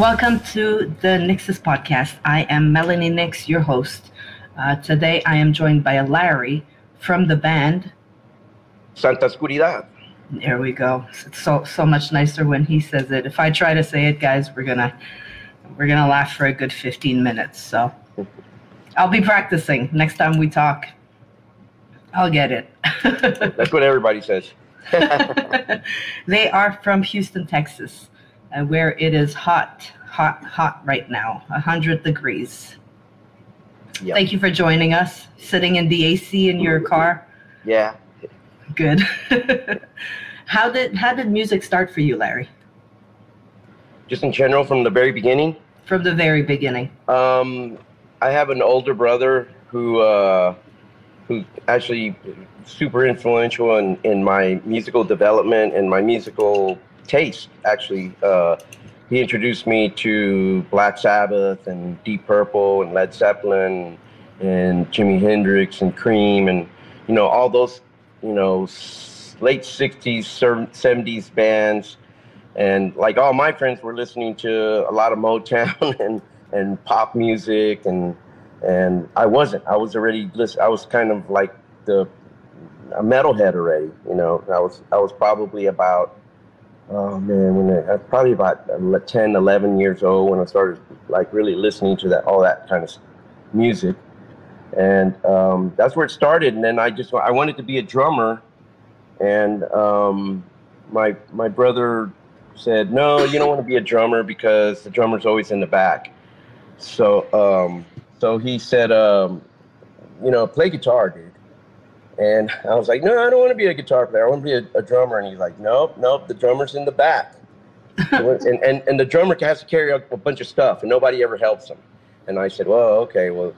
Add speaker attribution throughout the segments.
Speaker 1: Welcome to the NYXUS podcast. I am Melany Nyx, your host. Uh, today I am joined by Larry from the band
Speaker 2: Santa Oscuridad.
Speaker 1: There we go. It's so so much nicer when he says it. If I try to say it, guys, we're gonna we're gonna laugh for a good 15 minutes. So I'll be practicing next time we talk. I'll get it.
Speaker 2: That's what everybody says.
Speaker 1: they are from Houston, Texas, uh, where it is hot, hot, hot right now, 100 degrees.
Speaker 2: Yep.
Speaker 1: Thank you for joining us, sitting in the AC in your car.
Speaker 2: Yeah.
Speaker 1: Good. how did how did music start for you, Larry?
Speaker 2: Just in general, from the very beginning.
Speaker 1: From the very beginning.
Speaker 2: Um, I have an older brother who uh, who actually super influential in, in my musical development and my musical taste. Actually, uh, he introduced me to Black Sabbath and Deep Purple and Led Zeppelin and Jimi Hendrix and Cream and you know all those you know late 60s 70s bands and like all my friends were listening to a lot of Motown and and pop music and and I wasn't. I was already listen. I was kind of like the a metalhead already. You know, I was I was probably about oh man when I, was probably about 10, 11 years old when I started like really listening to that all that kind of music, and um, that's where it started. And then I just I wanted to be a drummer, and um, my my brother said no, you don't want to be a drummer because the drummer's always in the back. So um, so he said, um, you know, play guitar, dude. And I was like, no, I don't want to be a guitar player. I want to be a, a drummer. And he's like, nope, nope, the drummer's in the back. and, and, and the drummer has to carry a, a bunch of stuff, and nobody ever helps him. And I said, well, okay, well,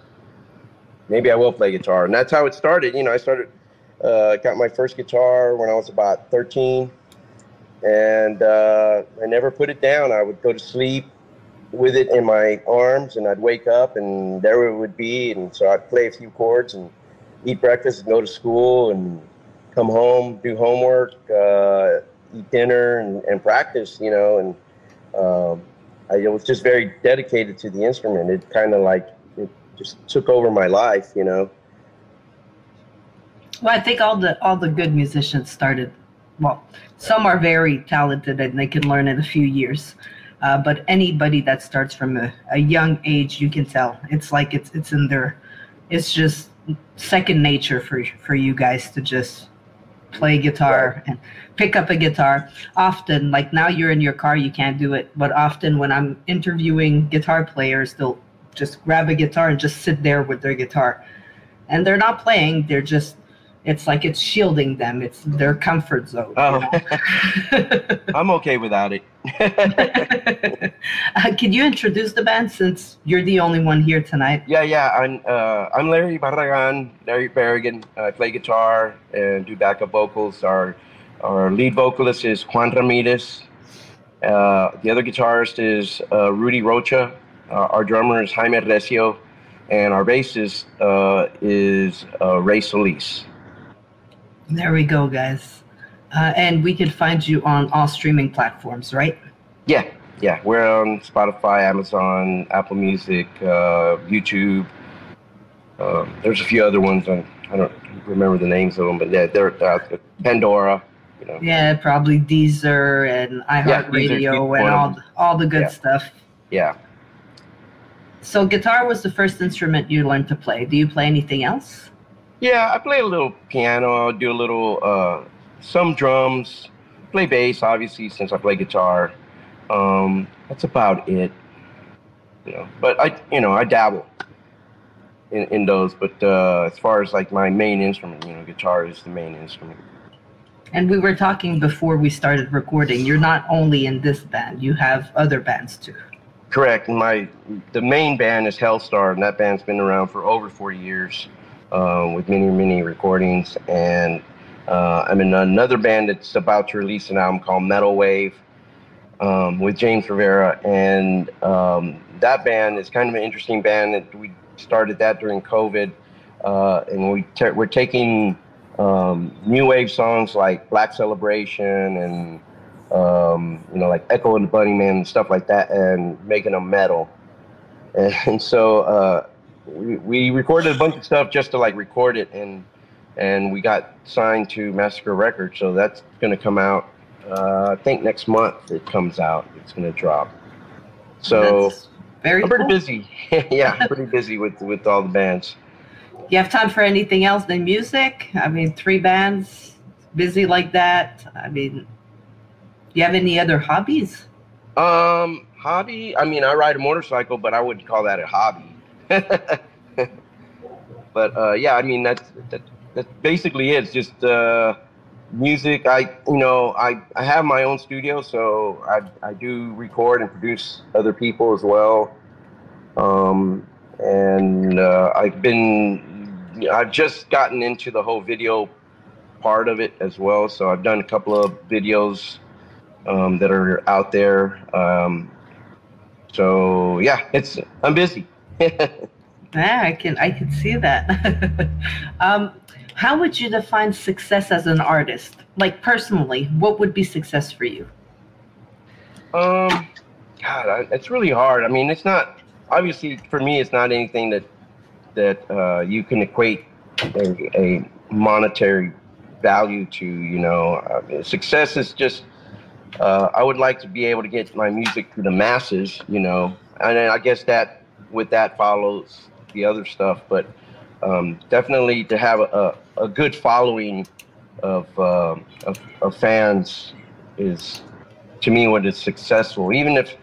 Speaker 2: maybe I will play guitar. And that's how it started. You know, I started, uh, got my first guitar when I was about 13. And uh, I never put it down. I would go to sleep with it in my arms, and I'd wake up, and there it would be. And so I'd play a few chords and eat breakfast and go to school and come home, do homework, uh, eat dinner, and, and, practice. You know, and um, I was just very dedicated to the instrument. It kind of like it just took over my life. You know.
Speaker 1: Well, I think all the all the good musicians started. Well, some are very talented and they can learn in a few years. Uh, but anybody that starts from a, a young age, you can tell it's like it's it's in their, it's just second nature for for you guys to just play guitar and pick up a guitar. Often, like now you're in your car, you can't do it. But often when I'm interviewing guitar players, they'll just grab a guitar and just sit there with their guitar, and they're not playing; they're just it's like it's shielding them. It's their comfort zone. Oh, you
Speaker 2: know? I'm okay without it.
Speaker 1: uh, can you introduce the band since you're the only one here tonight?
Speaker 2: Yeah, yeah. I'm uh, I'm Larry Barragan, Larry Berrigan. I play guitar and do backup vocals. Our our lead vocalist is Juan Ramirez. Uh, the other guitarist is uh, Rudy Rocha. Uh, our drummer is Jaime Recio, and our bassist uh, is Ray Soliz.
Speaker 1: There we go, guys. Uh, and we can find you on all streaming platforms, right?
Speaker 2: Yeah, yeah. We're on Spotify, Amazon, Apple Music, uh, YouTube. Uh, there's a few other ones. On, I don't remember the names of them, but yeah, they're uh, Pandora. You know.
Speaker 1: Yeah, probably Deezer and iHeartRadio yeah, and all the, all the good
Speaker 2: yeah.
Speaker 1: stuff.
Speaker 2: Yeah.
Speaker 1: So guitar was the first instrument you learned to play. Do you play anything else?
Speaker 2: Yeah, I play a little piano. I do a little, uh, some drums. Play bass, obviously, since I play guitar. Um, that's about it. You know, but I, you know, I dabble in, in those. But uh, as far as like my main instrument, you know, guitar is the main instrument.
Speaker 1: And we were talking before we started recording. You're not only in this band; you have other bands too.
Speaker 2: Correct. My the main band is Helstar, and that band's been around for over 40 years uh, with many, many recordings. And uh, I'm in another band that's about to release an album called Metal Wave um, with James Rivera. And um, that band is kind of an interesting band. We started that during COVID. Uh, and we we're taking um, new wave songs like Black Celebration and um, you know, like Echo and the Bunnymen and stuff like that, and making them metal. And so uh, we, we recorded a bunch of stuff just to like record it, and and we got signed to Massacre Records. So that's going to come out. Uh, I think next month it comes out. It's going to drop. So
Speaker 1: That's very
Speaker 2: I'm pretty
Speaker 1: cool.
Speaker 2: busy. yeah, I'm pretty busy with with all the bands.
Speaker 1: You have time for anything else than music? I mean, three bands, busy like that. I mean, you have any other hobbies?
Speaker 2: Um, hobby. I mean, I ride a motorcycle, but I wouldn't call that a hobby. but uh, yeah, I mean that's that, that basically it. It's just uh, music. I you know I I have my own studio, so I I do record and produce other people as well. Um, and uh, I've been I've just gotten into the whole video part of it as well. So I've done a couple of videos um, that are out there. Um, so yeah, it's I'm busy.
Speaker 1: Yeah, I can I can see that. um, how would you define success as an artist? Like personally, what would be success for you?
Speaker 2: Um, God, I, it's really hard. I mean, it's not obviously for me. It's not anything that that uh, you can equate a, a monetary value to. You know, uh, success is just. Uh, I would like to be able to get my music to the masses. You know, and I guess that with that follows the other stuff, but um, definitely to have a, a, good following of, uh, of of fans is to me what is successful even if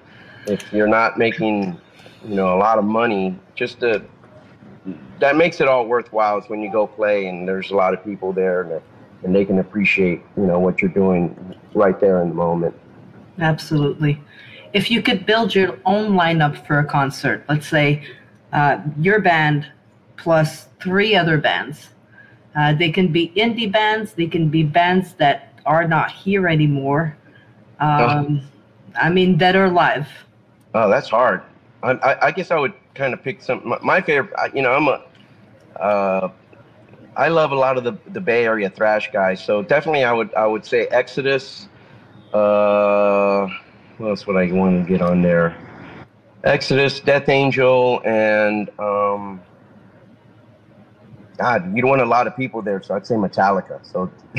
Speaker 2: if you're not making you know a lot of money just to that makes it all worthwhile is when you go play and there's a lot of people there and, and they can appreciate you know what you're doing right there in the moment
Speaker 1: Absolutely. If you could build your own lineup for a concert, let's say uh, your band plus three other bands, uh, they can be indie bands, they can be bands that are not here anymore. Um, I mean, that are live.
Speaker 2: oh that's hard i, I, I guess i would kind of pick some my, my favorite you know i'm a uh, I love a lot of the, the Bay Area thrash guys, so definitely I would I would say Exodus. Uh, what else would I want to get on there? Exodus, Death Angel, and um, God, you don't want a lot of people there, so I'd say Metallica. So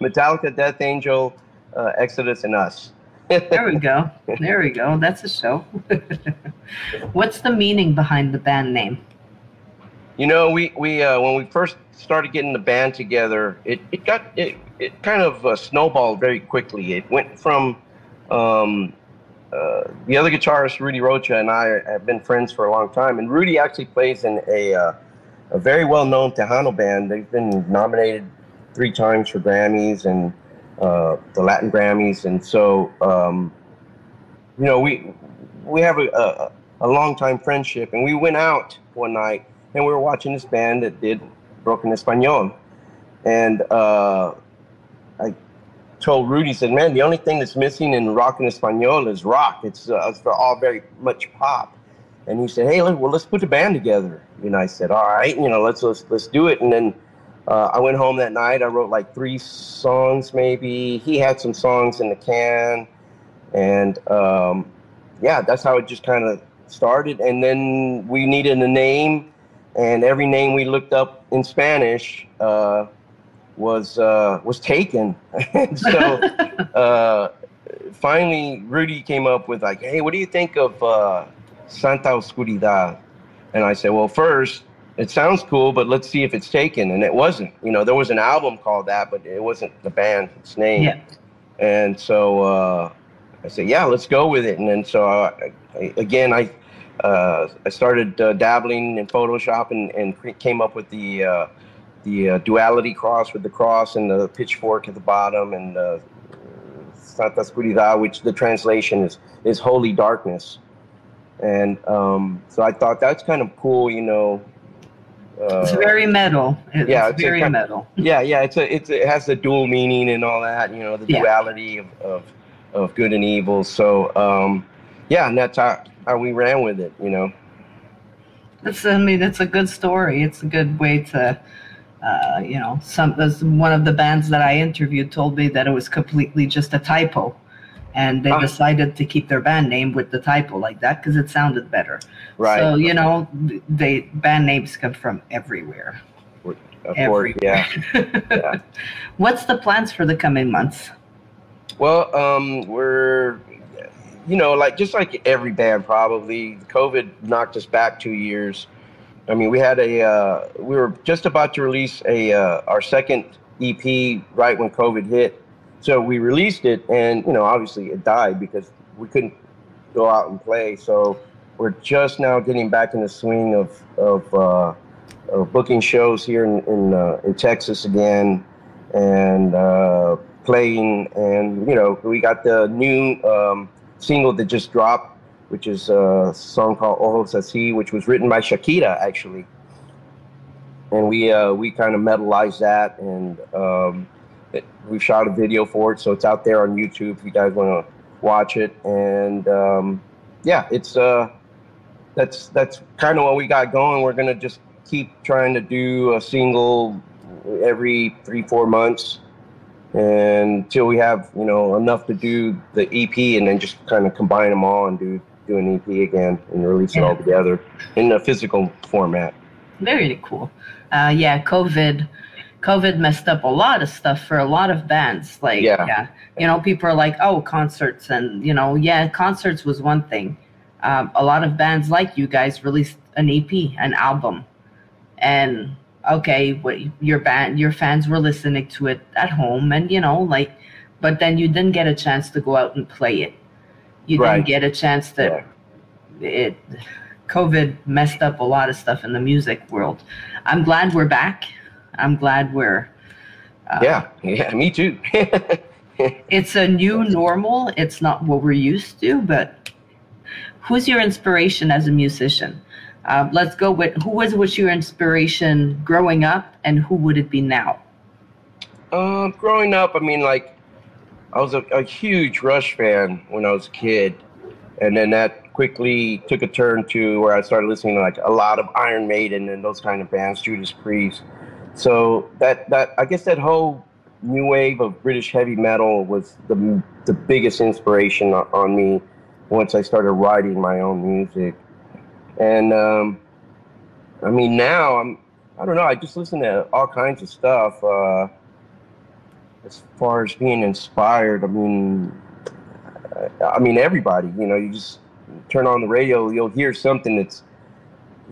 Speaker 2: Metallica, Death Angel, uh, Exodus, and us.
Speaker 1: There we go. There we go. That's a show. What's the meaning behind the band name?
Speaker 2: You know, we we uh, when we first started getting the band together, it, it got it, it kind of uh, snowballed very quickly. It went from um, uh, the other guitarist Rudy Rocha and I have been friends for a long time, and Rudy actually plays in a uh, a very well known Tejano band. They've been nominated three times for Grammys and uh, the Latin Grammys, and so um, you know we we have a, a a long time friendship, and we went out one night and we were watching this band that did Rock en Espanol. And uh, I told Rudy, said, man, the only thing that's missing in Rock en Espanol is rock. It's, uh, it's all very much pop. And he said, hey, well, let's put the band together. And I said, all right, you know, let's, let's, let's do it. And then uh, I went home that night. I wrote like three songs, maybe. He had some songs in the can. And um, yeah, that's how it just kind of started. And then we needed a name and every name we looked up in Spanish uh, was uh, was taken. and so uh, finally, Rudy came up with like, "Hey, what do you think of uh, Santa Oscuridad?" And I said, "Well, first, it sounds cool, but let's see if it's taken." And it wasn't. You know, there was an album called that, but it wasn't the band's name.
Speaker 1: Yeah.
Speaker 2: And so uh, I said, "Yeah, let's go with it." And then so I, I, again, I uh, I started uh, dabbling in Photoshop and, and cre- came up with the uh, the uh, duality cross with the cross and the pitchfork at the bottom and uh, Santa Oscuridad, which the translation is is holy darkness. And um, so I thought that's kind of cool, you know. Uh,
Speaker 1: It's very metal. It's
Speaker 2: yeah, it's
Speaker 1: very metal.
Speaker 2: yeah, yeah, it's a it's it has the dual meaning and all that, you know, the
Speaker 1: Yeah.
Speaker 2: duality of, of of good and evil. So um, yeah, and that's how, how we ran with it, you know.
Speaker 1: That's I mean, it's a good story. It's a good way to, uh, you know, some one of the bands that I interviewed told me that it was completely just a typo. and they
Speaker 2: Ah.
Speaker 1: decided to keep their band name with the typo like that because it sounded better.
Speaker 2: Right.
Speaker 1: So you know, they band names come from everywhere.
Speaker 2: of course. Yeah. Yeah.
Speaker 1: What's the plans for the coming months?
Speaker 2: Well, um, we're, you know, like just like every band, probably COVID knocked us back two years. I mean, we had a, uh, we were just about to release a uh, our second EP right when COVID hit, so we released it, and you know, obviously it died because we couldn't go out and play. So we're just now getting back in the swing of of, uh, of booking shows here in in, uh, in Texas again, and. Uh, playing and you know we got the new um, single that just dropped which is a song called ojos así which was written by shakira actually. And we uh, we kind of metalized that and um, it, we shot a video for it so it's out there on youtube if you guys want to watch it. And um, yeah it's uh that's that's kind of what we got going. We're gonna just keep trying to do a single every three four months until we have you know enough to do the EP and then just kind of combine them all and do do an EP again and release it all together in a physical format.
Speaker 1: Very cool. Uh, yeah, COVID, COVID messed up a lot of stuff for a lot of bands. Like,
Speaker 2: Yeah.
Speaker 1: you know, people are like, oh, concerts, and you know, yeah, concerts was one thing. Um, a lot of bands like you guys released an EP, an album, and okay, what your band, your fans were listening to it at home, and you know, like, but then you didn't get a chance to go out and play it. You
Speaker 2: Right.
Speaker 1: didn't get a chance to it covid messed up a lot of stuff in the music world. I'm glad we're back. I'm glad we're uh,
Speaker 2: Yeah, yeah, me too.
Speaker 1: it's a new normal. It's not what we're used to but who's your inspiration as a musician? Uh, let's go with who was was your inspiration growing up and who would it be now?
Speaker 2: Um, growing up, I mean, like, I was a, a huge Rush fan when I was a kid, and then that quickly took a turn to where I started listening to like a lot of Iron Maiden and those kind of bands, Judas Priest. So that that I guess that whole new wave of British heavy metal was the the biggest inspiration on, me once I started writing my own music, and um, I mean now I'm I don't know I just listen to all kinds of stuff. Uh, as far as being inspired, I mean, I- I mean everybody. You know, you just turn on the radio, you'll hear something that's,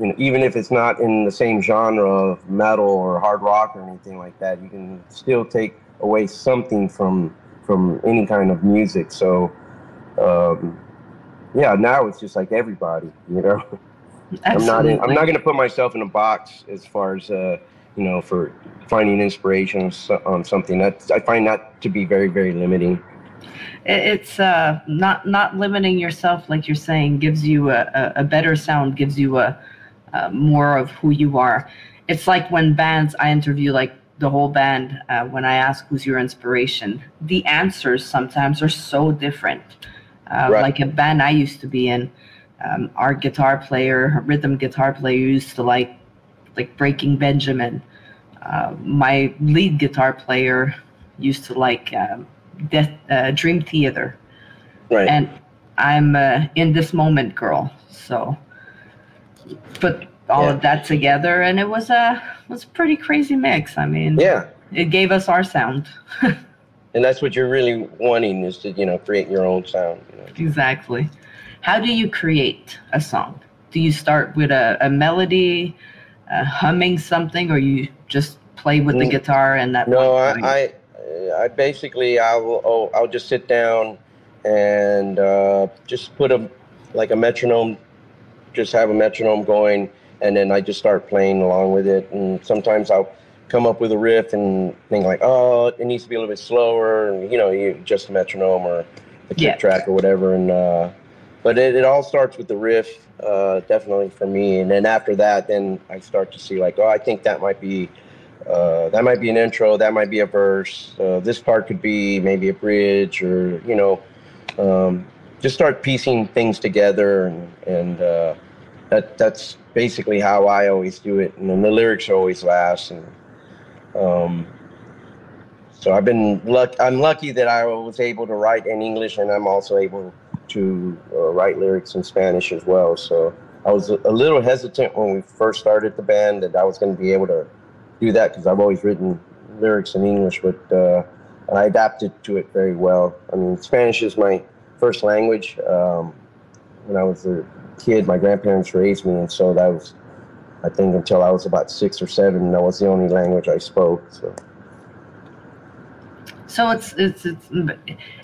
Speaker 2: you know, even if it's not in the same genre of metal or hard rock or anything like that, you can still take away something from from any kind of music. So, um, yeah, now it's just like everybody. You know, I'm not. In, I'm not going to put myself in a box as far as uh, you know for finding inspiration on something. That I find that to be very very limiting.
Speaker 1: It's uh, not not limiting yourself like you're saying gives you a, a, better sound gives you a, a more of who you are it's like when bands i interview like the whole band uh, when i ask who's your inspiration the answers sometimes are so different uh,
Speaker 2: Right.
Speaker 1: like a band i used to be in um, our guitar player rhythm guitar player used to like like breaking benjamin uh, my lead guitar player used to like um, Death, uh, Dream Theater,
Speaker 2: Right.
Speaker 1: and I'm uh, in this moment, girl. So put all
Speaker 2: Yeah.
Speaker 1: of that together, and it was a was a pretty crazy mix. I mean,
Speaker 2: yeah,
Speaker 1: it gave us our sound
Speaker 2: and that's what you're really wanting is to you know create your own sound. You know?
Speaker 1: exactly. How do you create a song? Do you start with a, a melody, uh, humming something, or you just play with the
Speaker 2: Mm.
Speaker 1: guitar and that?
Speaker 2: No. I, I, I basically I'll oh, I'll just sit down and uh, just put a like a metronome, just have a metronome going, and then I just start playing along with it. And sometimes I'll come up with a riff and think like, oh, it needs to be a little bit slower, and you know, you just a metronome or the kick
Speaker 1: Yeah.
Speaker 2: track or whatever. And uh, but it, it all starts with the riff, uh, definitely for me. And then after that, then I start to see like, oh, I think that might be uh, that might be an intro, that might be a verse. Uh, this part could be maybe a bridge, or you know, um, just start piecing things together, and, and uh, that that's basically how I always do it. And then the lyrics always last, and um, so I've been luck. I'm lucky that I was able to write in English, and I'm also able to uh, write lyrics in Spanish as well. So I was a little hesitant when we first started the band that I was going to be able to do that because I've always written lyrics in English, but uh, I adapted to it very well. I mean, Spanish is my first language. Um, when I was a kid, my grandparents raised me, and so that was, I think, until I was about six or seven, that was the only language I spoke. So.
Speaker 1: So it's, it's it's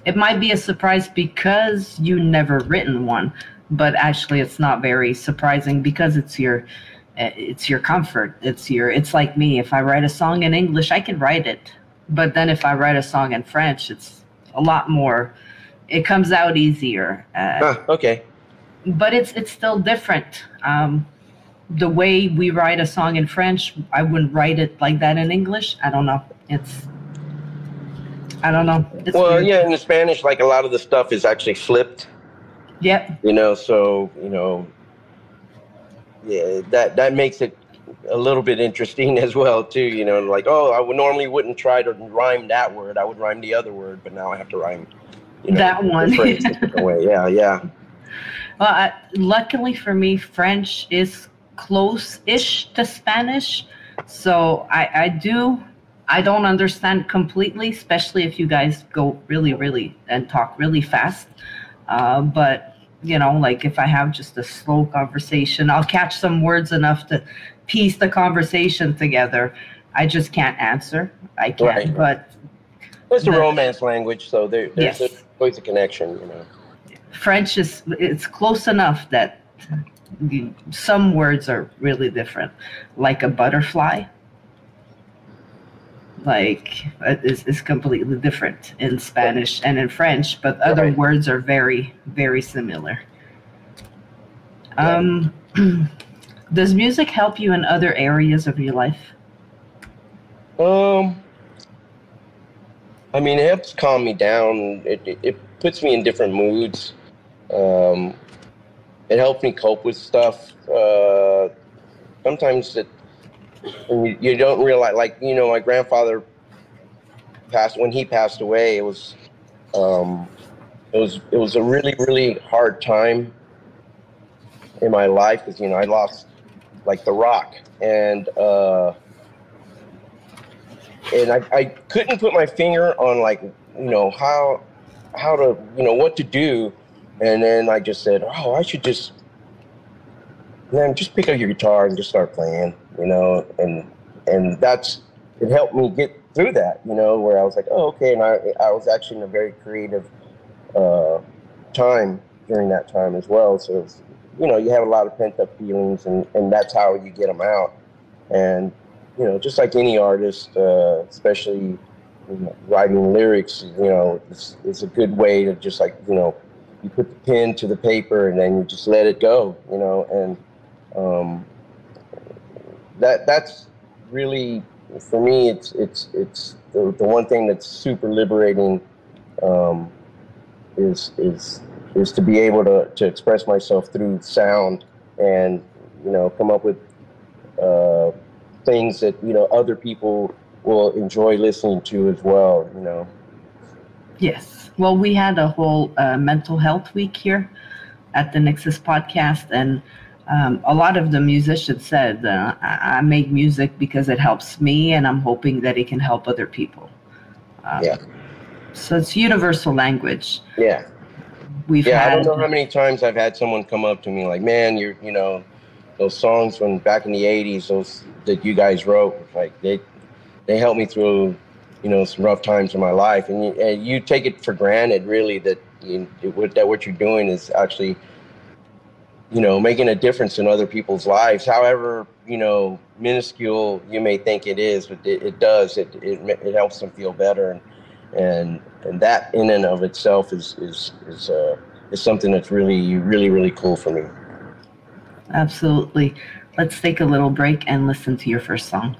Speaker 1: it might be a surprise because you never written one, but actually it's not very surprising because it's your it's your comfort. It's your it's like me. If I write a song in English, I can write it, but then if I write a song in French, it's a lot more. It comes out easier.
Speaker 2: Uh, okay.
Speaker 1: But it's it's still different. Um, the way we write a song in French, I wouldn't write it like that in English. I don't know. It's I don't know.
Speaker 2: It's well, weird. yeah, in the Spanish, like a lot of the stuff is actually flipped.
Speaker 1: Yep.
Speaker 2: You know, so you know, yeah, that that makes it a little bit interesting as well too. You know, like oh, I would normally wouldn't try to rhyme that word. I would rhyme the other word, but now I have to rhyme.
Speaker 1: You know, that one.
Speaker 2: way. Yeah, yeah.
Speaker 1: Well, I, luckily for me, French is close-ish to Spanish, so I, I do I don't understand completely, especially if you guys go really, really and talk really fast. Uh, but you know, like if I have just a slow conversation, I'll catch some words enough to piece the conversation together. I just can't answer. I can't. Right. But
Speaker 2: it's a romance language, so there, there's yes. always a connection. You know,
Speaker 1: French is it's close enough that some words are really different, like a butterfly like uh, is, is completely different in Spanish and in French, but other right. words are very, very similar. Um, does music help you in other areas of your life?
Speaker 2: Um, I mean, it helps calm me down. It, it, it puts me in different moods. Um, it helps me cope with stuff. Uh, sometimes it and you, you don't realize, like you know, my grandfather passed when he passed away. It was, um, it was it was a really really hard time in my life because you know I lost like the rock and uh, and I, I couldn't put my finger on like you know how how to you know what to do and then I just said oh I should just man just pick up your guitar and just start playing you know, and and that's it helped me get through that, you know, where I was like, oh, okay, and I I was actually in a very creative uh, time during that time as well. So, you know, you have a lot of pent up feelings, and and that's how you get them out. And you know, just like any artist, uh, especially you know, writing lyrics, you know, it's, it's a good way to just like you know, you put the pen to the paper and then you just let it go, you know, and um, that that's really for me. It's it's it's the, the one thing that's super liberating. Um, is is is to be able to, to express myself through sound and you know come up with uh, things that you know other people will enjoy listening to as well you know
Speaker 1: yes well we had a whole uh, mental health week here at the NYXUS podcast and um, a lot of the musicians said, uh, I, make music because it helps me, and I'm hoping that it can help other people.
Speaker 2: Um, yeah.
Speaker 1: So it's universal language.
Speaker 2: Yeah.
Speaker 1: We've
Speaker 2: yeah,
Speaker 1: had,
Speaker 2: I don't know how many times I've had someone come up to me like, "Man, you're, you know, those songs from back in the '80s, those that you guys wrote, like they, they helped me through, you know, some rough times in my life." And you, and you take it for granted, really, that you, that what you're doing is actually you know, making a difference in other people's lives. However, you know, minuscule you may think it is, but it, it does. It, it it helps them feel better, and and and that in and of itself is is is uh, is something that's really really really cool for me.
Speaker 1: Absolutely. Let's take a little break and listen to your first song.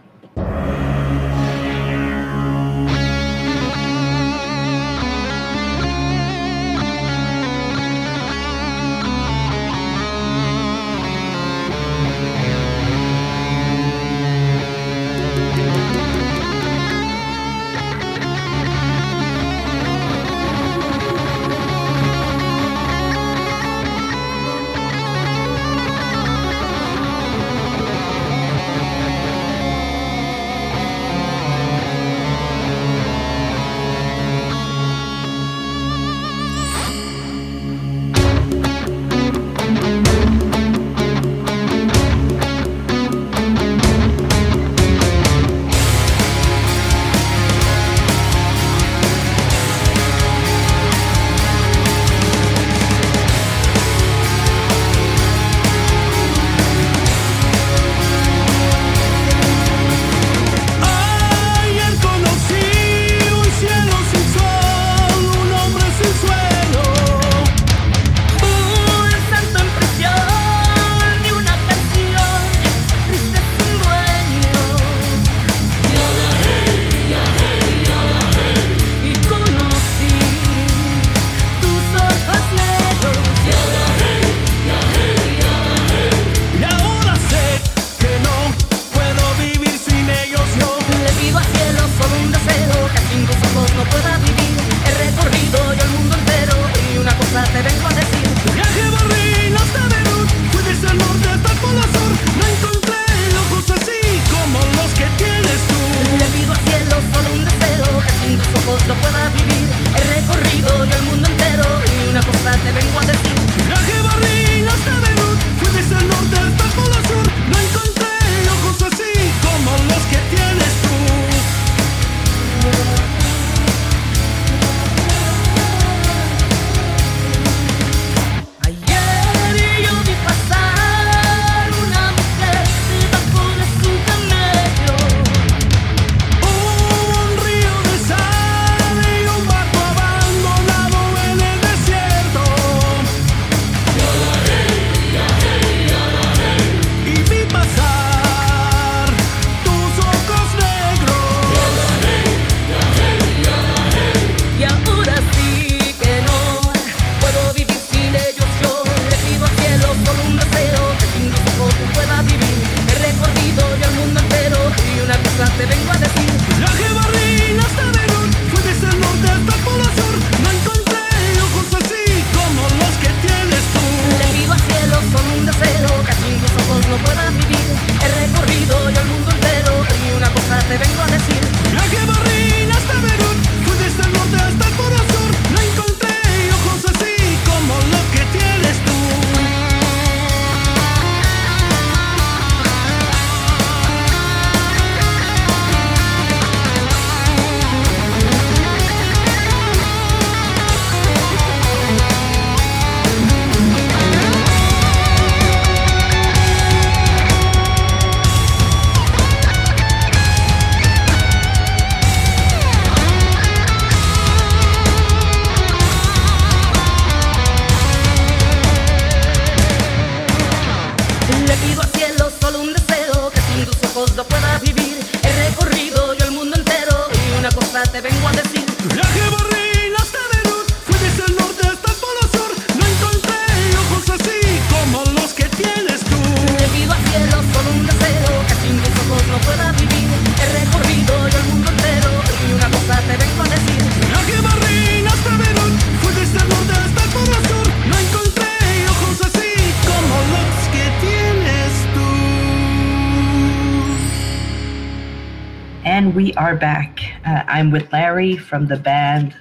Speaker 1: From the band.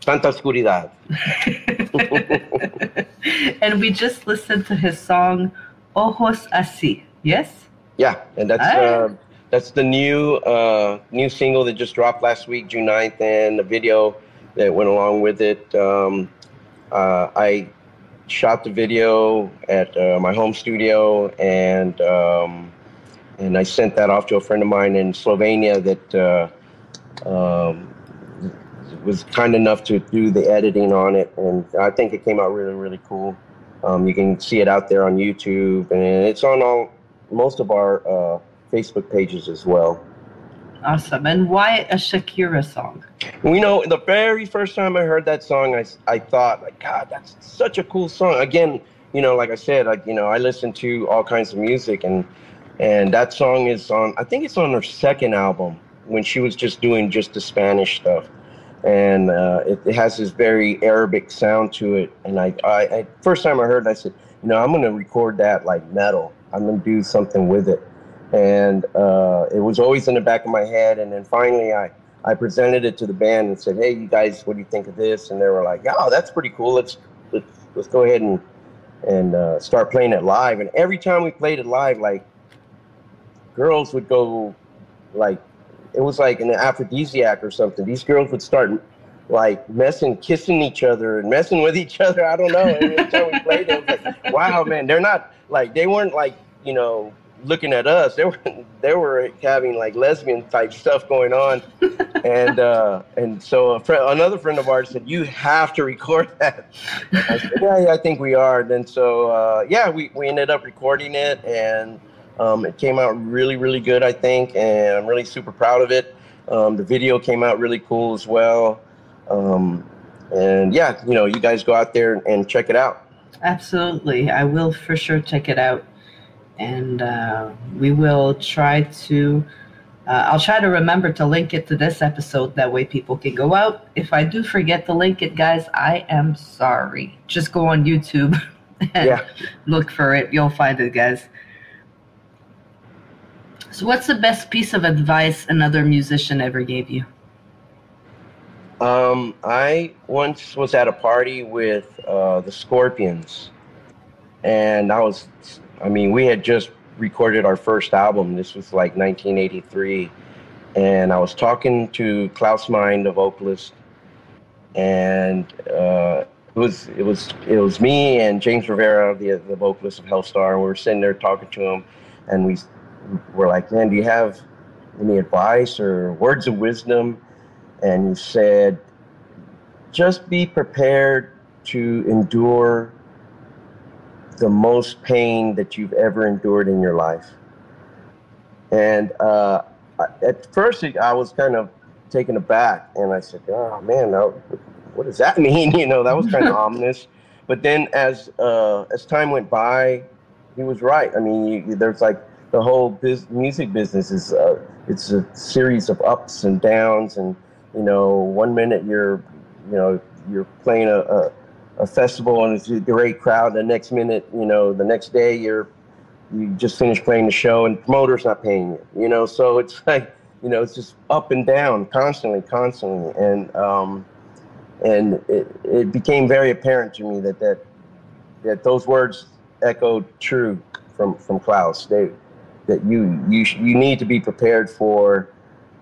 Speaker 2: Santa Oscuridad.
Speaker 1: and we just listened to his song Ojos Así. Yes?
Speaker 2: Yeah, and that's uh, that's the new uh, new single that just dropped last week, June 9th, and the video that went along with it. Um, uh, I shot the video at uh, my home studio, and um, and I sent that off to a friend of mine in Slovenia that uh, um, was kind enough to do the editing on it, and I think it came out really, really cool. Um, you can see it out there on YouTube, and it's on all most of our uh, Facebook pages as well.
Speaker 1: Awesome. And why a Shakira song?
Speaker 2: We know the very first time I heard that song, I, I thought, like, God, that's such a cool song. Again, you know, like I said, like you know, I listen to all kinds of music, and and that song is on. I think it's on her second album when she was just doing just the Spanish stuff, and uh, it, it has this very Arabic sound to it. And I, I, I first time I heard it, I said, you know, I'm gonna record that like metal. I'm gonna do something with it, and uh, it was always in the back of my head. And then finally, I. I presented it to the band and said, "Hey, you guys, what do you think of this?" And they were like, "Oh, that's pretty cool. Let's let's, let's go ahead and and uh, start playing it live." And every time we played it live, like girls would go, like it was like an aphrodisiac or something. These girls would start like messing, kissing each other and messing with each other. I don't know. Every time we played, it was like, "Wow, man!" They're not like they weren't like you know looking at us. They were they were having like lesbian type stuff going on, and uh, and so a friend, another friend of ours said, "You have to record that." I said, "Yeah, yeah, I think we are." And Then so uh, yeah, we we ended up recording it, and um, it came out really really good, I think, and I'm really super proud of it. Um, the video came out really cool as well, um, and yeah, you know, you guys go out there and check it out.
Speaker 1: Absolutely. I will for sure check it out. And uh, we will try to, uh, I'll try to remember to link it to this episode. That way people can go out. If I do forget to link it, guys, I am sorry. Just go on YouTube and
Speaker 2: Yeah.
Speaker 1: look for it. You'll find it, guys. So, what's the best piece of advice another musician ever gave you?
Speaker 2: Um, I once was at a party with uh, the Scorpions, and I was, I mean, we had just recorded our first album. This was like 1983, and I was talking to Klaus Meine, the vocalist, and uh, it was it was it was me and James Rivera, the the vocalist of Helstar, and we were sitting there talking to him, and we were like, "Man, do you have any advice or words of wisdom?" and he said, just be prepared to endure the most pain that you've ever endured in your life. And uh, at first, I was kind of taken aback, and I said, "Oh man, what does that mean?" You know, that was kind of ominous. But then, as uh, as time went by, he was right. I mean, you, there's like the whole biz- music business is uh, it's a series of ups and downs, and you know, one minute you're, you know, you're playing a, a, a festival and it's a great crowd. The next minute, you know, the next day you're, you just finished playing the show and promoter's not paying you, you know, so it's like, you know, it's just up and down constantly, constantly. And, um, and it, it became very apparent to me that, that, that those words echoed true from, from Klaus. They, that you, you, you need to be prepared for,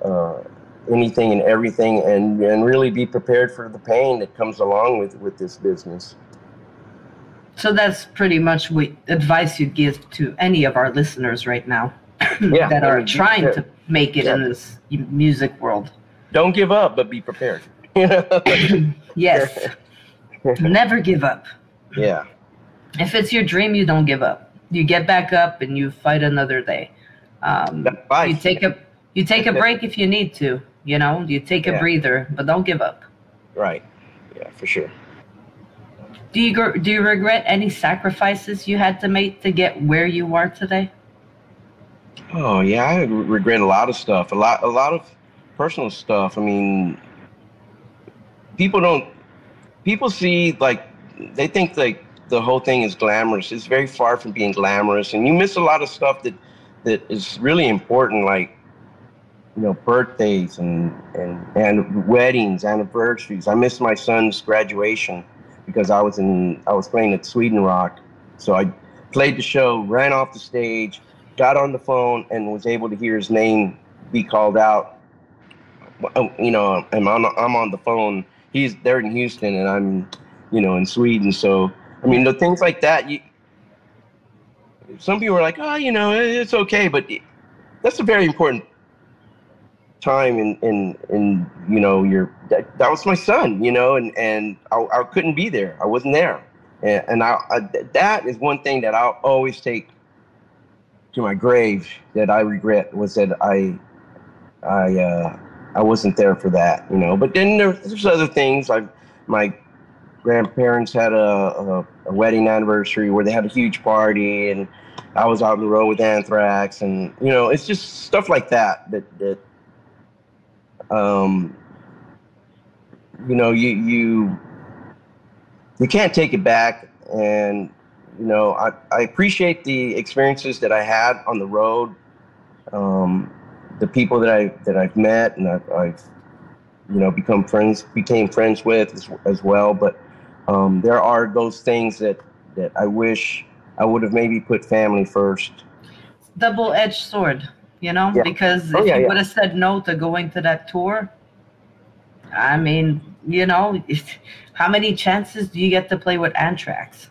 Speaker 2: uh, anything and everything and and really be prepared for the pain that comes along with with this business
Speaker 1: So that's pretty much what advice you'd give to any of our listeners right now
Speaker 2: Yeah,
Speaker 1: that
Speaker 2: I
Speaker 1: are
Speaker 2: mean,
Speaker 1: trying
Speaker 2: yeah.
Speaker 1: to make it in this music world.
Speaker 2: don't give up but be prepared
Speaker 1: Yes, never give up.
Speaker 2: yeah
Speaker 1: If it's your dream, you don't give up. You get back up and you fight another day. Um, you take a you take a break if you need to. You know, you take a
Speaker 2: Yeah.
Speaker 1: breather, but don't give up.
Speaker 2: Right. Yeah, for sure.
Speaker 1: Do you gr- do you regret any sacrifices you had to make to get where you are today?
Speaker 2: Oh yeah, I regret a lot of stuff. A lot, a lot of personal stuff. I mean, people don't. People see like they think like the whole thing is glamorous. It's very far from being glamorous, and you miss a lot of stuff that that is really important, like you know birthdays and and and weddings, anniversaries. I missed my son's graduation because I was in I was playing at Sweden Rock, so I played the show, ran off the stage, got on the phone, and was able to hear his name be called out. You know, I'm I'm on the phone. He's there in Houston, and I'm you know in Sweden. So I mean, the things like that. You, some people are like, oh, you know, it's okay, but that's a very important time in in in you know your that, that was my son you know and and I, I couldn't be there i wasn't there and, and I, I that is one thing that i'll always take to my grave that i regret was that i i uh i wasn't there for that you know but then there, there's other things like my grandparents had a, a, a wedding anniversary where they had a huge party and i was out on the road with anthrax and you know it's just stuff like that that that um, you know, you you you can't take it back, and you know, I, I appreciate the experiences that I had on the road, um, the people that I that I've met and I've, I've you know become friends became friends with as, as well. But um, there are those things that that I wish I would have maybe put family first.
Speaker 1: Double edged sword, you know,
Speaker 2: Yeah.
Speaker 1: because
Speaker 2: Oh,
Speaker 1: if
Speaker 2: yeah,
Speaker 1: you
Speaker 2: yeah.
Speaker 1: would have said no to going to that tour, I mean, you know, how many chances do you get to play with Anthrax?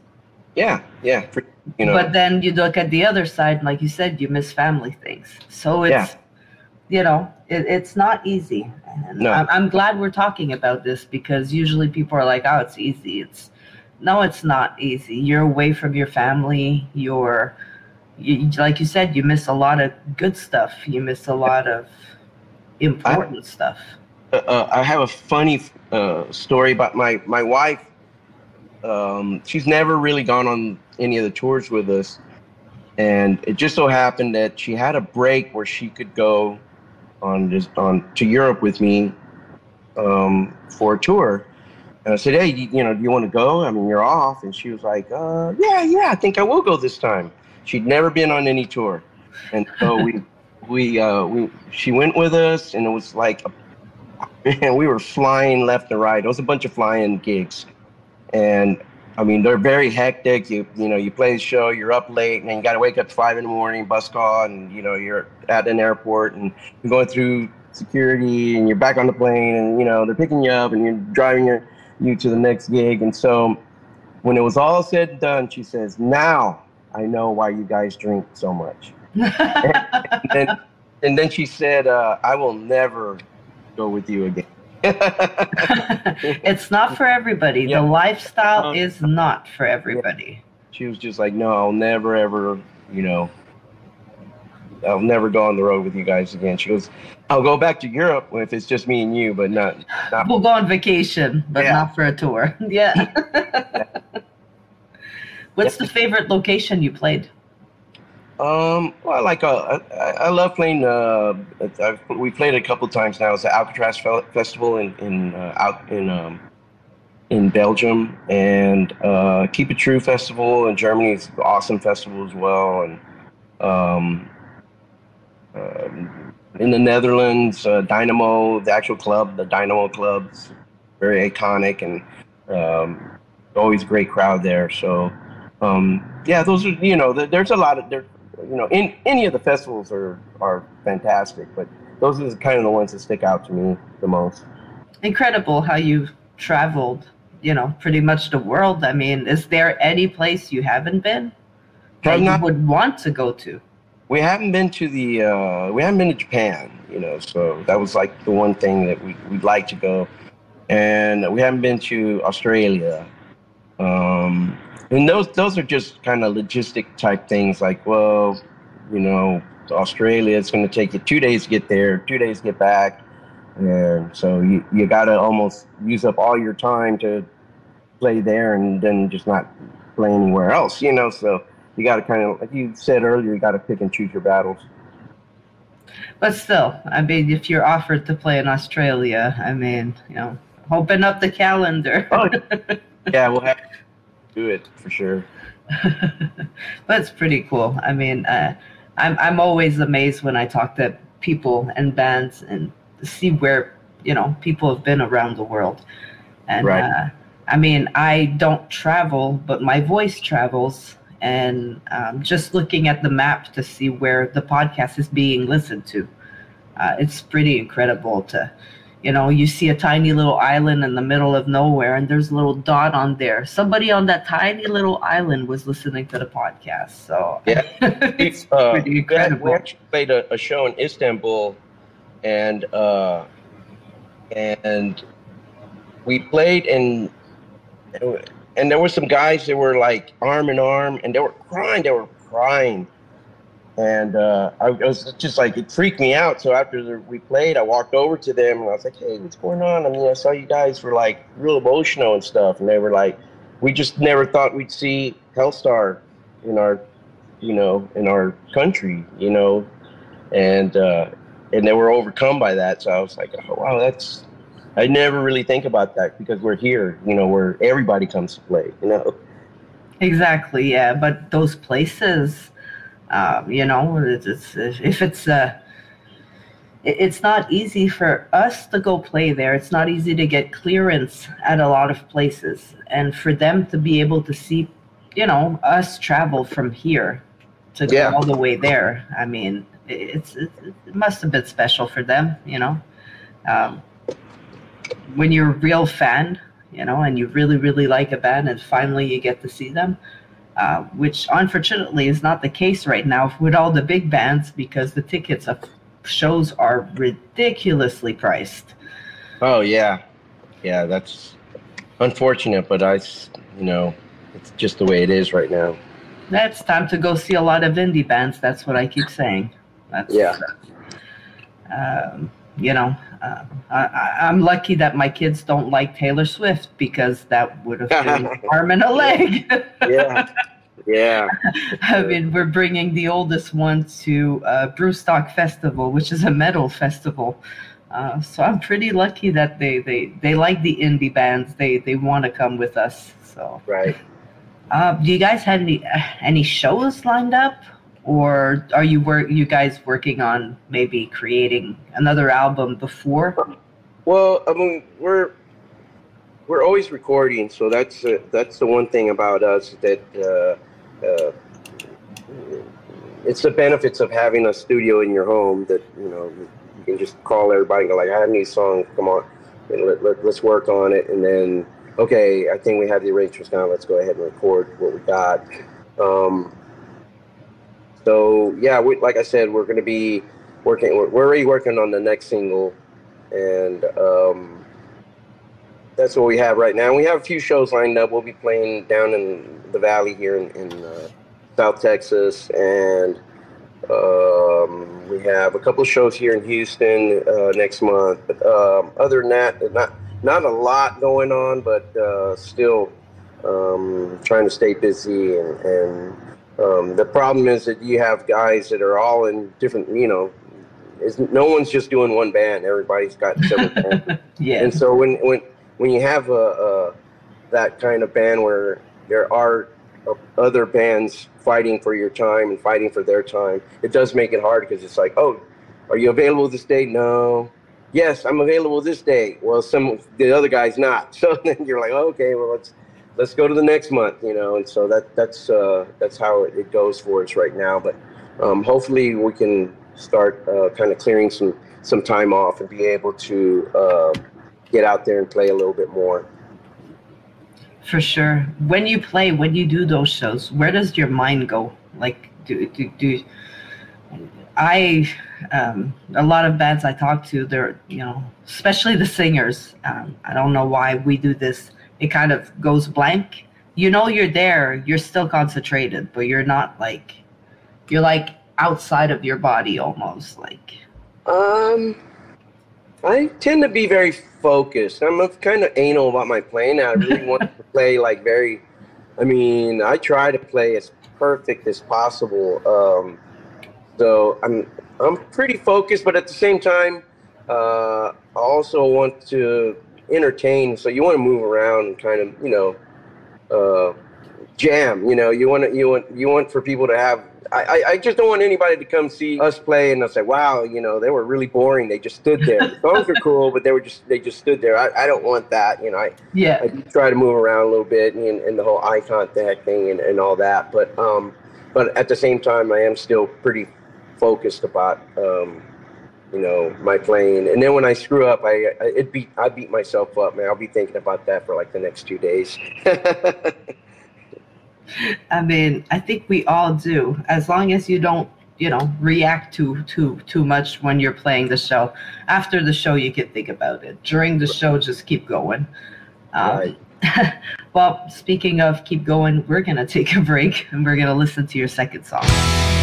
Speaker 2: Yeah, yeah, for, you know.
Speaker 1: But then you look at the other side, like you said, you miss family things. So it's. You know, it, it's not easy. And
Speaker 2: No.
Speaker 1: I'm, I'm glad we're talking about this because usually people are like, oh, it's easy. It's no, it's not easy. You're away from your family. You're, you, like you said, you miss a lot of good stuff. You miss a lot of important stuff.
Speaker 2: uh, uh, I have a funny uh, story about my my wife. Um, she's never really gone on any of the tours with us, and it just so happened that she had a break where she could go on this, on to Europe with me um, for a tour. And I said, "Hey, you, you know, do you want to go? I mean, you're off." And she was like, uh, "Yeah, yeah, I think I will go this time." She'd never been on any tour, and so we we uh, we she went with us, and it was like and we were flying left and right. It was a bunch of flying gigs, and I mean they're very hectic. You you know you play the show, you're up late, and then you got to wake up at five in the morning, bus call, and you know you're at an airport, and you're going through security, and you're back on the plane, and you know they're picking you up, and you're driving your, you to the next gig, and so when it was all said and done, she says, "Now I know why you guys drink so much." and then, and then she said, uh, "I will never go with you again."
Speaker 1: it's not for everybody.
Speaker 2: Yeah.
Speaker 1: The lifestyle
Speaker 2: Um,
Speaker 1: is not for everybody.
Speaker 2: she was just like, "No, I'll never ever, you know, I'll never go on the road with you guys again." She goes, "I'll go back to Europe if it's just me and you, but not not."
Speaker 1: We'll go on vacation, but
Speaker 2: Yeah.
Speaker 1: not for a tour. Yeah. What's the favorite location you played?
Speaker 2: Um, well, like uh, I, I love playing. Uh, I've, we played a couple times now. It's the Alcatraz Fe- Festival in in uh, out in um, in Belgium, and uh, Keep It True Festival in Germany. It's an awesome festival as well, and um, um, in the Netherlands, uh, Dynamo, the actual club, the Dynamo Club, is very iconic and um, always great crowd there. So. Um, yeah, those are you know there- there's a lot of there you know in any of the festivals are are fantastic, but those are the kind of the ones that stick out to me the most.
Speaker 1: Incredible how you've traveled, you know, pretty much the world. I mean, is there any place you haven't been that
Speaker 2: Have
Speaker 1: you would want to go to?
Speaker 2: We haven't been to the uh, we haven't been to Japan, you know, so that was like the one thing that we we'd like to go, and we haven't been to Australia. Um, and those those are just kind of logistic type things. Like, well, you know, Australia, it's going to take you two days to get there, two days to get back, and so you you got to almost use up all your time to play there, and then just not play anywhere else. You know, so you got to kind of, like you said earlier, you got to pick and choose your battles.
Speaker 1: But still, I mean, if you're offered to play in Australia, I mean, you know, open up the calendar.
Speaker 2: Oh, yeah, we'll have to do it for sure.
Speaker 1: That's pretty cool. I mean, uh, I'm I'm always amazed when I talk to people and bands and see where you know people have been around the world. And
Speaker 2: Right.
Speaker 1: uh, I mean, I don't travel, but my voice travels. And um, just looking at the map to see where the podcast is being listened to, uh, it's pretty incredible to, you know, you see a tiny little island in the middle of nowhere and there's a little dot on there. Somebody on that tiny little island was listening to the podcast. So
Speaker 2: Yeah.
Speaker 1: it's
Speaker 2: Uh,
Speaker 1: pretty
Speaker 2: we had-
Speaker 1: incredible.
Speaker 2: We actually played a, a show in Istanbul, and uh, and we played and and there were some guys that were like arm in arm, and they were crying. They were crying, and uh, I was just like it freaked me out. So after the, we played, I walked over to them and I was like, "Hey, what's going on?" I mean, I saw you guys were like real emotional and stuff, and they were like, "We just never thought we'd see Helstar in our you know, in our country, you know, and uh, and they were overcome by that. So I was like, oh wow, that's I never really think about that because we're here, you know, where everybody comes to play, you know.
Speaker 1: Exactly, yeah. But those places, um, you know, it's, it's, if it's uh, it's not easy for us to go play there. It's not easy to get clearance at a lot of places, and for them to be able to see, you know, us travel from here to
Speaker 2: Yeah.
Speaker 1: go all the way there. I mean, it's it, it must have been special for them, you know. Um, when you're a real fan, you know, and you really, really like a band, and finally you get to see them, uh, which unfortunately is not the case right now with all the big bands because the tickets of shows are ridiculously priced.
Speaker 2: Oh yeah, yeah, that's unfortunate, but I, you know, it's just the way it is right now.
Speaker 1: That's time to go see a lot of indie bands. That's what I keep saying. That's,
Speaker 2: Yeah.
Speaker 1: Um, you know, uh, I, I'm lucky that my kids don't like Taylor Swift because that would have been an arm and a leg.
Speaker 2: Yeah, yeah,
Speaker 1: I mean, we're bringing the oldest one to uh, Brewstock Festival, which is a metal festival. Uh, so I'm pretty lucky that they, they, they like the indie bands. They they want to come with us. So,
Speaker 2: right.
Speaker 1: uh, do you guys have any uh, any shows lined up, or are you work you guys working on maybe creating another album before?
Speaker 2: Well, I mean, we're we're always recording, so that's uh, that's the one thing about us that uh, uh, it's the benefits of having a studio in your home that you know you can just call everybody and go like, I have a new song, come on, let, let, let's work on it, and then okay, I think we have the arrangements now. Let's go ahead and record what we got. Um, so yeah, we, like I said, we're going to be working. We're, we're already working on the next single, and um, that's what we have right now. We have a few shows lined up. We'll be playing down in the valley here in, in uh, South Texas, and um, we have a couple shows here in Houston uh, next month. But um, other than that, not not a lot going on, but uh, still um, trying to stay busy. And, and um, the problem is that you have guys that are all in different, you know. Is no one's just doing one band. Everybody's got several bands.
Speaker 1: Yeah.
Speaker 2: And so when when when you have a, a that kind of band where there are other bands fighting for your time and fighting for their time, it does make it hard because it's like, oh, are you available this day? No. Yes, I'm available this day. Well, some the other guy's not. So then you're like, oh, okay, well let's let's go to the next month, you know. And so that that's uh, that's how it goes for us right now. But um, hopefully we can start uh, kind of clearing some some time off and be able to uh, get out there and play a little bit more.
Speaker 1: For sure. When you play, when you do those shows, where does your mind go? Like, do do, do I? Um, a lot of bands I talk to, they're you know, especially the singers. Um, I don't know why we do this. It kind of goes blank, you know you're there, you're still concentrated, but you're not like you're like outside of your body almost like
Speaker 2: Um, I tend to be very focused. I'm a kind of anal about my playing. I really want to play like very. I mean, I try to play as perfect as possible. Um, so I'm I'm pretty focused, but at the same time, uh, I also want to entertain. So you want to move around and kind of you know uh, jam. You know, you want to you want you want for people to have. I, I, I just don't want anybody to come see us play and they'll say, "Wow, you know, they were really boring. They just stood there. The songs are cool, but they were just they just stood there." I, I don't want that. You know, I
Speaker 1: yeah
Speaker 2: I try to move around a little bit and, and the whole eye contact thing and, and all that. But um, but at the same time, I am still pretty focused about um, you know my playing. And then when I screw up, I, I it beat I beat myself up, man. I'll be thinking about that for like the next two days.
Speaker 1: I mean, I think we all do. As long as you don't, you know, react too too too much when you're playing the show. After the show, you can think about it. During the show, just keep going. Um,
Speaker 2: Right.
Speaker 1: well, speaking of keep going, we're gonna take a break and we're gonna listen to your second song.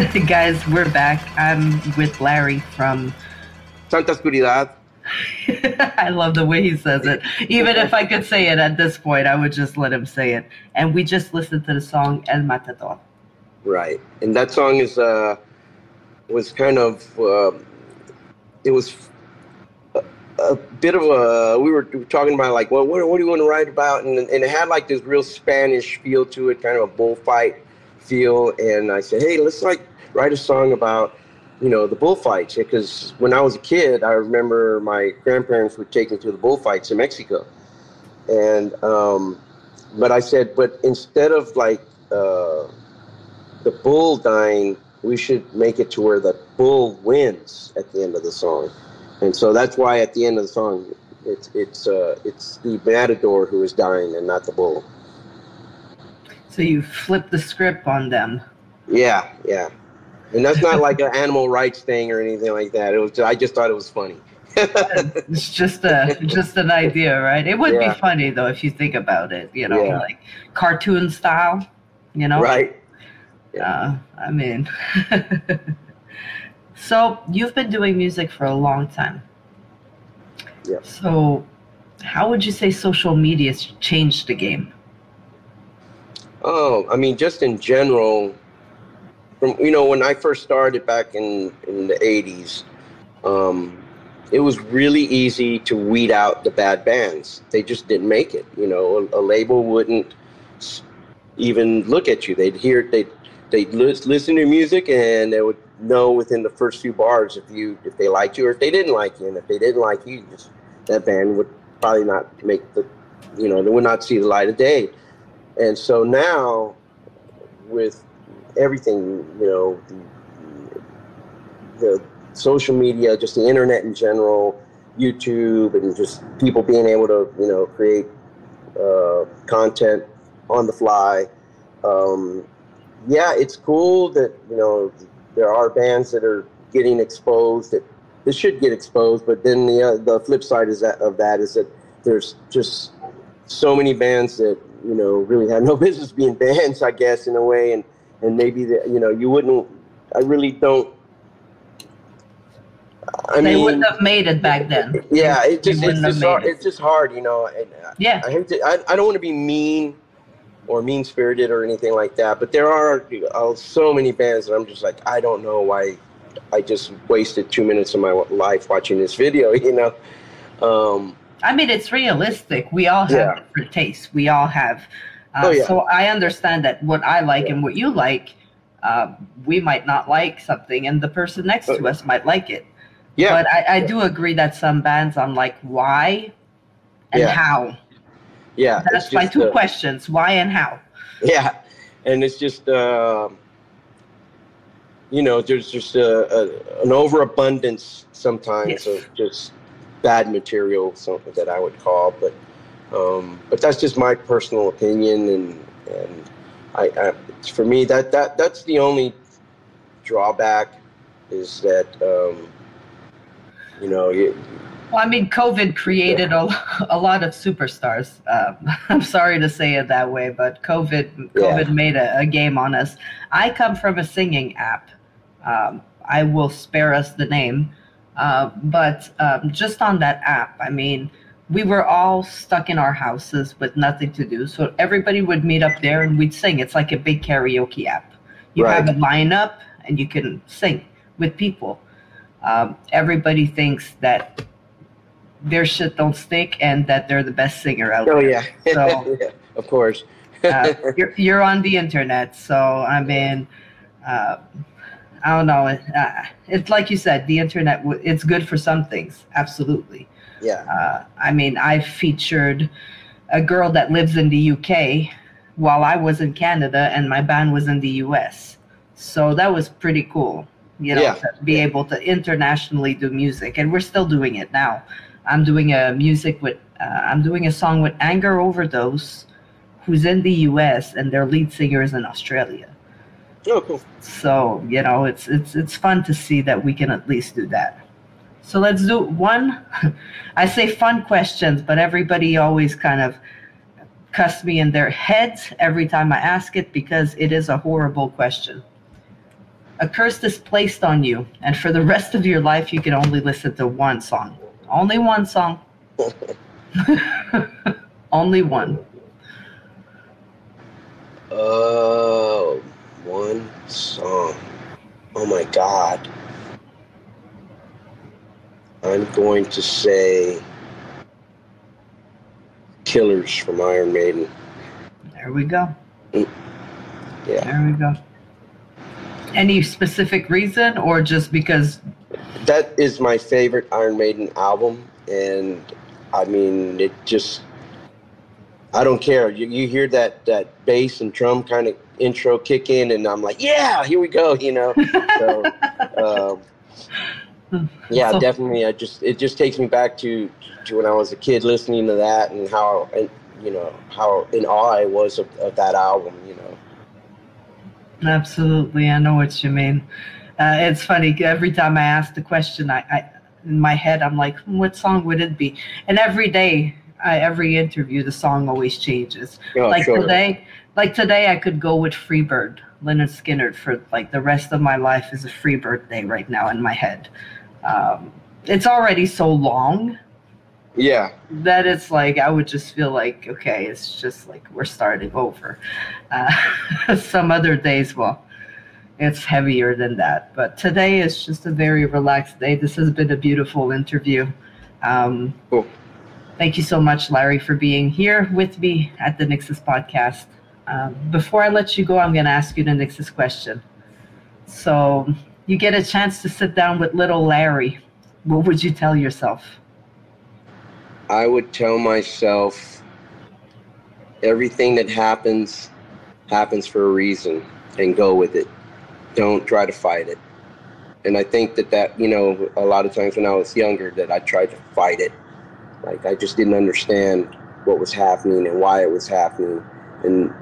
Speaker 1: Guys, we're back. I'm with Larry from.
Speaker 2: Santa Oscuridad.
Speaker 1: I love the way he says it. Even if I could say it at this point, I would just let him say it. And we just listened to the song El Matador.
Speaker 2: Right, and that song is uh was kind of uh, it was a, a bit of a we were talking about like well what, what do you want to write about and, and it had like this real Spanish feel to it, kind of a bullfight feel, and I said hey let's like write a song about you know the bullfights because when I was a kid I remember my grandparents would take me to the bullfights in Mexico, and um, but I said but instead of like uh, the bull dying, we should make it to where the bull wins at the end of the song. And so that's why at the end of the song, it's it's uh, it's the matador who is dying and not the bull.
Speaker 1: So you flip the script on them.
Speaker 2: Yeah, yeah. And that's not like an animal rights thing or anything like that. It was just, I just thought it was funny.
Speaker 1: It's just a just an idea, right? It would
Speaker 2: Yeah.
Speaker 1: be funny though if you think about it. You know,
Speaker 2: Yeah.
Speaker 1: like cartoon style. You know,
Speaker 2: right?
Speaker 1: Uh, I mean, so you've been doing music for a long time.
Speaker 2: Yeah.
Speaker 1: So, how would you say social media's changed the game?
Speaker 2: Oh, I mean, just in general, from you know, when I first started back in in the '80s, um, it was really easy to weed out the bad bands. They just didn't make it. You know, a, a label wouldn't even look at you. They'd hear they they'd lis- listen to your music and they would know within the first few bars if you if they liked you or if they didn't like you. And if they didn't like you, just that band would probably not make the you know they would not see the light of day. And so now, with everything, you know, the, the social media, just the internet in general, YouTube, and just people being able to, you know, create uh, content on the fly. Um, yeah, it's cool that you know there are bands that are getting exposed that this should get exposed, but then the uh, the flip side is that of that is that there's just so many bands that you know really had no business being bands, I guess, in a way, and and maybe that you know you wouldn't. I really don't. I
Speaker 1: they
Speaker 2: mean,
Speaker 1: wouldn't have made it back then.
Speaker 2: yeah, it just it's just hard,
Speaker 1: it.
Speaker 2: it's just hard, you know. And I-
Speaker 1: Yeah.
Speaker 2: I hate to. I, I don't want to be mean or mean spirited or anything like that, but there are uh, so many bands that I'm just like I don't know why I just wasted two minutes of my life watching this video, you know. Um,
Speaker 1: I mean, it's realistic. We all have
Speaker 2: Yeah.
Speaker 1: different tastes. We all have. Uh,
Speaker 2: Oh, yeah.
Speaker 1: So I understand that what I like and what you like, uh, we might not like something, and the person next
Speaker 2: Oh,
Speaker 1: to us might like it.
Speaker 2: yeah,
Speaker 1: But I, I do agree that some bands, I'm like, why and
Speaker 2: Yeah.
Speaker 1: how?
Speaker 2: yeah.
Speaker 1: That's my two
Speaker 2: uh,
Speaker 1: questions: why and how.
Speaker 2: Yeah, and it's just uh, you know there's just a, a, an overabundance sometimes
Speaker 1: Yes.
Speaker 2: of just bad material, something that I would call. But um, but that's just my personal opinion, and and I, I for me that that that's the only drawback is that um, you know you,
Speaker 1: Well, I mean, COVID created a, a lot of superstars. Um, I'm sorry to say it that way, but COVID COVID made a, a game on us. I come from a singing app. Um, I will spare us the name, uh, but um, just on that app, I mean, we were all stuck in our houses with nothing to do. So everybody would meet up there and we'd sing. It's like a big karaoke app. You
Speaker 2: Right.
Speaker 1: have a lineup and you can sing with people. Um, everybody thinks that their shit don't stink and that they're the best singer out
Speaker 2: oh
Speaker 1: there.
Speaker 2: yeah,
Speaker 1: So-
Speaker 2: yeah of course
Speaker 1: Uh, you're, you're on the internet, so I mean, uh, I don't know. It, uh, it's like you said, the internet. It's good for some things, absolutely.
Speaker 2: Yeah
Speaker 1: Uh, I mean, I featured a girl that lives in the UK while I was in Canada, and my band was in the US. So that was pretty cool, you know,
Speaker 2: Yeah.
Speaker 1: to be able to internationally do music, and we're still doing it now. I'm doing a music with, uh, I'm doing a song with Anger Overdose, who's in the US, and their lead singer is in Australia.
Speaker 2: oh cool
Speaker 1: So you know, it's it's it's fun to see that we can at least do that. So let's do one. I say fun questions, but everybody always kind of cuss me in their heads every time I ask it because it is a horrible question. a curse is placed on you, and for the rest of your life, you can only listen to one song. Only one song. only one.
Speaker 2: Oh, one song. Oh my God. I'm going to say Killers from Iron Maiden.
Speaker 1: There we go.
Speaker 2: Yeah.
Speaker 1: There we go. Any specific reason, or just because?
Speaker 2: That is my favorite Iron Maiden album. And I mean, it just, I don't care. You, you hear that, that bass and drum kind of intro kick in, and I'm like, yeah, here we go, you know? So, um, yeah,
Speaker 1: So-
Speaker 2: definitely. I just it just takes me back to to when I was a kid listening to that and how and you know how in awe I was of, of that album. You know,
Speaker 1: Absolutely, I know what you mean. Uh, it's funny every time I ask the question, I, I in my head I'm like, "Hmm, what song would it be? And every day, I, every interview, the song always changes.
Speaker 2: Oh,
Speaker 1: like
Speaker 2: sure.
Speaker 1: today, like today, I could go with Freebird, Lynyrd Skynyrd, for like the rest of my life is a Freebird day right now in my head. Um, it's already so long
Speaker 2: Yeah,
Speaker 1: that it's like I would just feel like okay, it's just like we're starting over. Uh, some other days, well, it's heavier than that, but today is just a very relaxed day. This has been a beautiful interview. Um,
Speaker 2: Cool.
Speaker 1: Thank you so much, Larry, for being here with me at the NYXUS podcast. Um, before I let you go, I'm going to ask you the NYXUS question. So you get a chance to sit down with little Larry. What would you tell yourself?
Speaker 2: I would tell myself everything that happens happens for a reason, and go with it. Don't try to fight it. And I think that that you know a lot of times when I was younger that I tried to fight it, like I just didn't understand what was happening and why it was happening, and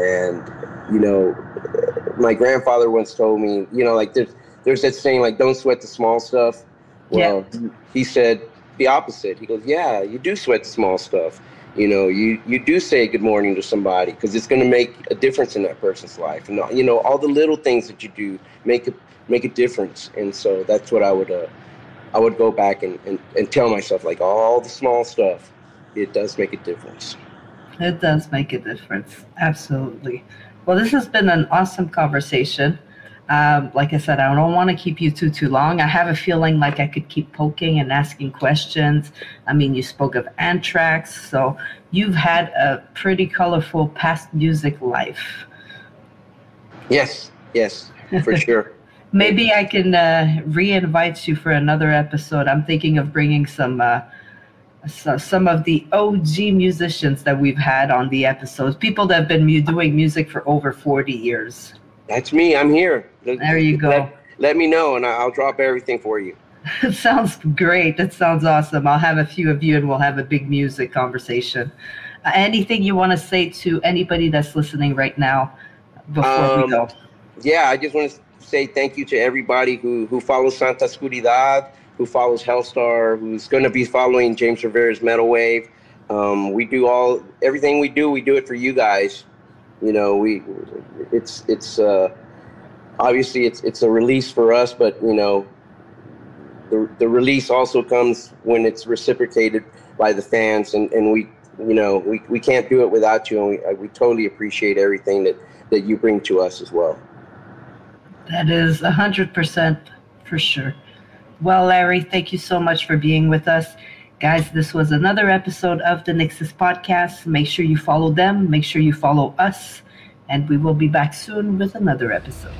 Speaker 2: and you know my grandfather once told me you know like there's there's that saying like don't sweat the small stuff. Well, he said the opposite. He goes, yeah, you do sweat the small stuff. You know, you you do say good morning to somebody because it's going to make a difference in that person's life. And you know, all the little things that you do make a make a difference. And so that's what I would uh, I would go back and, and, and tell myself like all the small stuff, it does make a difference.
Speaker 1: It does make a difference. Absolutely. Well, this has been an awesome conversation. Um, like I said, I don't want to keep you too too long. I have a feeling like I could keep poking and asking questions. I mean, you spoke of Anthrax, so you've had a pretty colorful past music life.
Speaker 2: Yes, yes, for sure.
Speaker 1: Maybe I can uh, re-invite you for another episode. I'm thinking of bringing some uh, so, some of the OG musicians that we've had on the episodes, people that have been mu- doing music for over 40 years.
Speaker 2: That's me. I'm here.
Speaker 1: There you go.
Speaker 2: Let, let me know, and I'll drop everything for you.
Speaker 1: It sounds great. That sounds awesome. I'll have a few of you and we'll have a big music conversation. Uh, anything you want to say to anybody that's listening right now before we
Speaker 2: Um,
Speaker 1: go?
Speaker 2: yeah, I just want to say thank you to everybody who who follows Santa Oscuridad, who follows Helstar, who's going to be following James Rivera's Metal Wave. Um, we do all everything we do. We do it for you guys. You know, we it's it's uh, obviously it's it's a release for us, but you know, the the release also comes when it's reciprocated by the fans, and and we you know we we can't do it without you, and we we totally appreciate everything that that you bring to us as well.
Speaker 1: That is a 100% for sure. Well, Larry, thank you so much for being with us. Guys, this was another episode of the NYXUS podcast. Make sure you follow them, make sure you follow us, and we will be back soon with another episode.